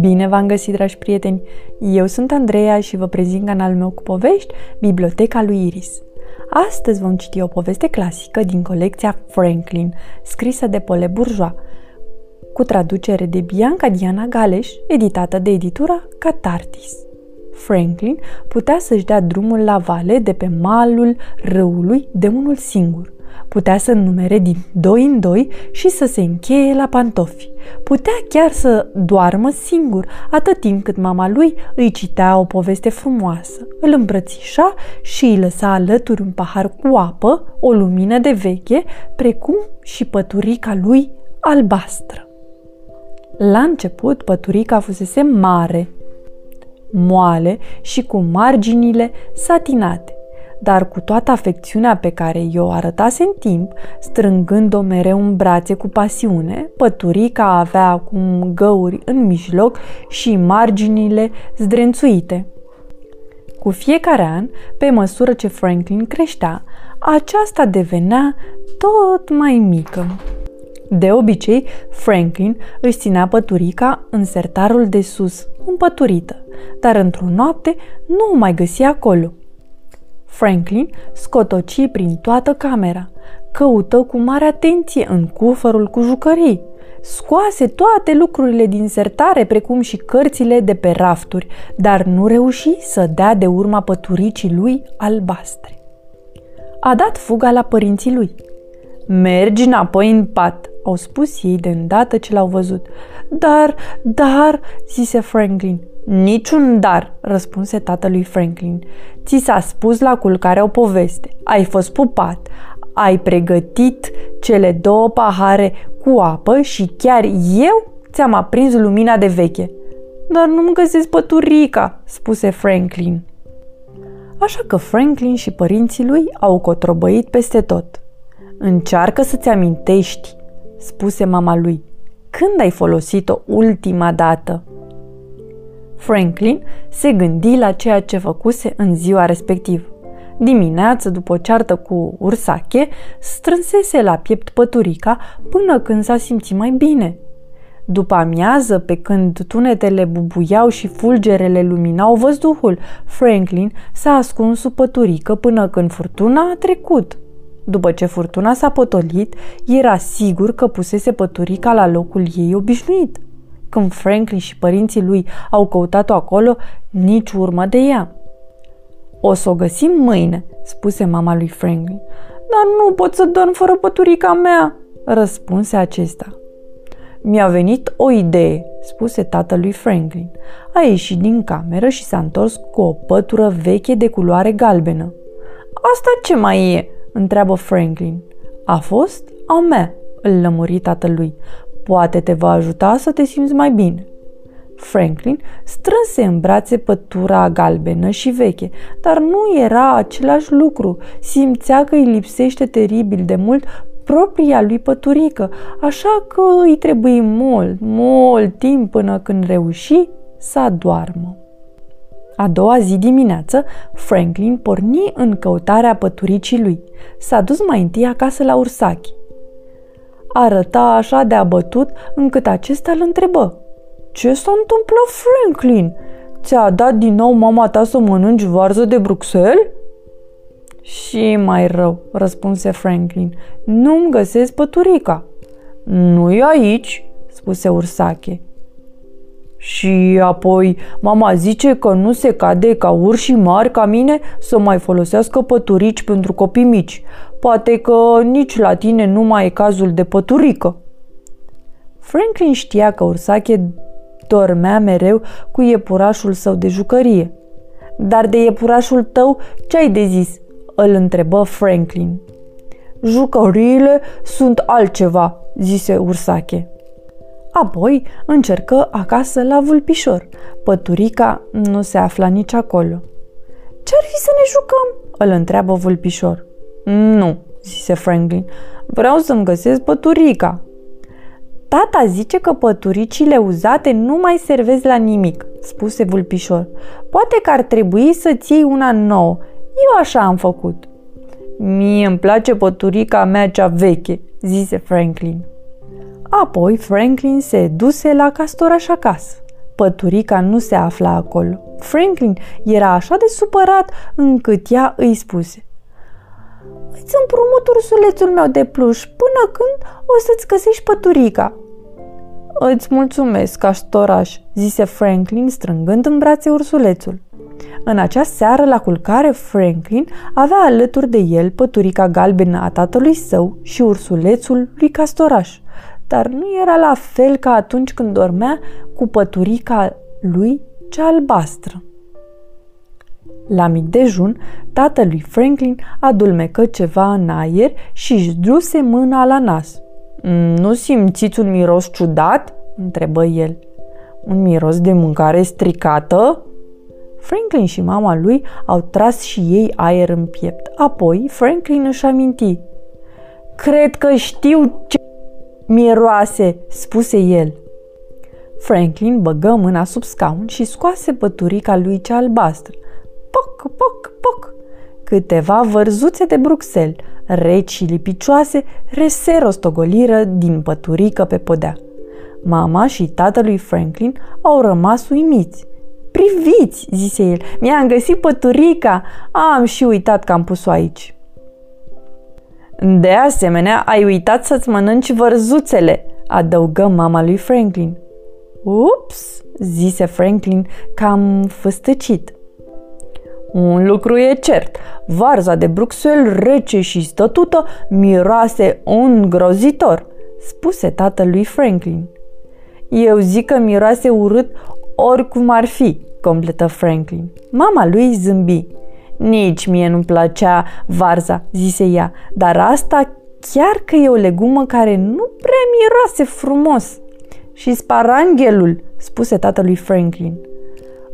Bine v-am găsit, dragi prieteni! Eu sunt Andreea și vă prezint canalul meu cu povești, Biblioteca lui Iris. Astăzi vom citi o poveste clasică din colecția Franklin, scrisă de Pole Bourgeois, cu traducere de Bianca Diana Galeș, editată de editura Catartis. Franklin putea să-și dea drumul la vale de pe malul râului de unul singur. Putea să numere din doi în doi și să se încheie la pantofi. Putea chiar să doarmă singur, atât timp cât mama lui îi citea o poveste frumoasă, îl îmbrățișa și îi lăsa alături un pahar cu apă, o lumină de veche, precum și păturica lui albastră. La început, păturica fusese mare, moale și cu marginile satinate dar cu toată afecțiunea pe care i-o arătase în timp, strângând-o mereu în brațe cu pasiune, păturica avea acum găuri în mijloc și marginile zdrențuite. Cu fiecare an, pe măsură ce Franklin creștea, aceasta devenea tot mai mică. De obicei, Franklin își ținea păturica în sertarul de sus, împăturită, dar într-o noapte nu o mai găsi acolo. Franklin scotoci prin toată camera, căută cu mare atenție în cufărul cu jucării, scoase toate lucrurile din sertare, precum și cărțile de pe rafturi, dar nu reuși să dea de urma păturicii lui albastre. A dat fuga la părinții lui. Mergi înapoi în pat, au spus ei de îndată ce l-au văzut. Dar, dar, zise Franklin, Niciun dar, răspunse tatălui Franklin. Ți s-a spus la culcare o poveste. Ai fost pupat. Ai pregătit cele două pahare cu apă și chiar eu ți-am aprins lumina de veche. Dar nu-mi găsesc păturica, spuse Franklin. Așa că Franklin și părinții lui au cotrobăit peste tot. Încearcă să-ți amintești, spuse mama lui. Când ai folosit-o ultima dată? Franklin se gândi la ceea ce făcuse în ziua respectivă. Dimineață, după o ceartă cu ursache, strânsese la piept păturica până când s-a simțit mai bine. După amiază, pe când tunetele bubuiau și fulgerele luminau văzduhul, Franklin s-a ascuns sub păturică până când furtuna a trecut. După ce furtuna s-a potolit, era sigur că pusese păturica la locul ei obișnuit. Când Franklin și părinții lui au căutat-o acolo, nici urmă de ea. O să o găsim mâine, spuse mama lui Franklin. Dar nu pot să dorm fără păturica mea, răspunse acesta. Mi-a venit o idee, spuse tatălui Franklin. A ieșit din cameră și s-a întors cu o pătură veche de culoare galbenă. Asta ce mai e? întreabă Franklin. A fost a mea, îl lămuri tatălui. Poate te va ajuta să te simți mai bine. Franklin strânse în brațe pătura galbenă și veche, dar nu era același lucru. Simțea că îi lipsește teribil de mult propria lui păturică, așa că îi trebuie mult, mult timp până când reuși să adoarmă. A doua zi dimineață, Franklin porni în căutarea păturicii lui. S-a dus mai întâi acasă la Ursachi arăta așa de abătut încât acesta îl întrebă. Ce s-a întâmplat, Franklin? Ți-a dat din nou mama ta să mănânci varză de Bruxelles? Și mai rău, răspunse Franklin. Nu-mi găsesc păturica. Nu-i aici, spuse Ursache. Și apoi mama zice că nu se cade ca urși mari ca mine să mai folosească păturici pentru copii mici. Poate că nici la tine nu mai e cazul de păturică. Franklin știa că Ursache dormea mereu cu iepurașul său de jucărie. Dar de iepurașul tău ce ai de zis? Îl întrebă Franklin. Jucăriile sunt altceva, zise Ursache. Apoi încercă acasă la vulpișor. Păturica nu se afla nici acolo. Ce-ar fi să ne jucăm? îl întreabă vulpișor. Nu, zise Franklin. Vreau să-mi găsesc păturica. Tata zice că păturicile uzate nu mai servesc la nimic, spuse vulpișor. Poate că ar trebui să-ți iei una nouă. Eu așa am făcut. Mie îmi place păturica mea cea veche, zise Franklin. Apoi Franklin se duse la castoraș acasă. Păturica nu se afla acolo. Franklin era așa de supărat încât ea îi spuse Îți împrumut ursulețul meu de pluș până când o să-ți găsești păturica. Îți mulțumesc, castoraș, zise Franklin strângând în brațe ursulețul. În acea seară la culcare, Franklin avea alături de el păturica galbenă a tatălui său și ursulețul lui Castoraș, dar nu era la fel ca atunci când dormea cu păturica lui cea albastră. La mic dejun, tatălui Franklin adulmecă ceva în aer și își duse mâna la nas. Mm, nu simțiți un miros ciudat?" întrebă el. Un miros de mâncare stricată?" Franklin și mama lui au tras și ei aer în piept. Apoi, Franklin își aminti. Cred că știu ce miroase, spuse el. Franklin băgă mâna sub scaun și scoase păturica lui cea albastră. Poc, poc, poc! Câteva vărzuțe de Bruxelles, reci și lipicioase, rese rostogoliră din păturică pe podea. Mama și tatălui Franklin au rămas uimiți. Priviți, zise el, mi-am găsit păturica. Am și uitat că am pus-o aici. De asemenea, ai uitat să-ți mănânci vărzuțele, adăugă mama lui Franklin. Ups, zise Franklin cam făstăcit. Un lucru e cert, varza de Bruxelles rece și stătută miroase îngrozitor, spuse tatălui Franklin. Eu zic că miroase urât oricum ar fi, completă Franklin. Mama lui zâmbi. Nici mie nu-mi plăcea varza, zise ea, dar asta chiar că e o legumă care nu prea miroase frumos. Și sparanghelul, spuse tatălui Franklin.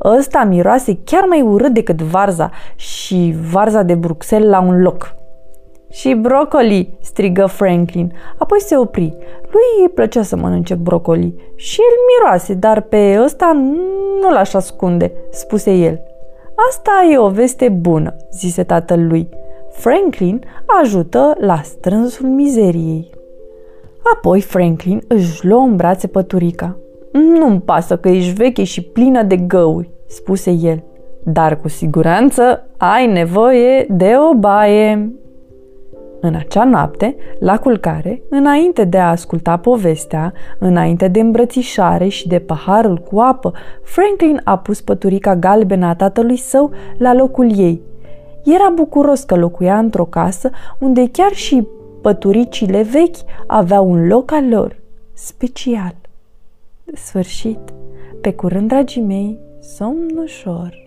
Ăsta miroase chiar mai urât decât varza și varza de Bruxelles la un loc. Și brocoli, strigă Franklin. Apoi se opri. Lui îi plăcea să mănânce brocoli. Și el miroase, dar pe ăsta nu l-aș ascunde, spuse el. Asta e o veste bună, zise tatăl lui. Franklin ajută la strânsul mizeriei. Apoi Franklin își luă în brațe păturica. Nu-mi pasă că ești veche și plină de găuri, spuse el, dar cu siguranță ai nevoie de o baie. În acea noapte, la culcare, înainte de a asculta povestea, înainte de îmbrățișare și de paharul cu apă, Franklin a pus păturica galbenă a tatălui său la locul ei. Era bucuros că locuia într-o casă unde chiar și păturicile vechi aveau un loc al lor, special. Sfârșit. Pe curând, dragii mei, somn ușor.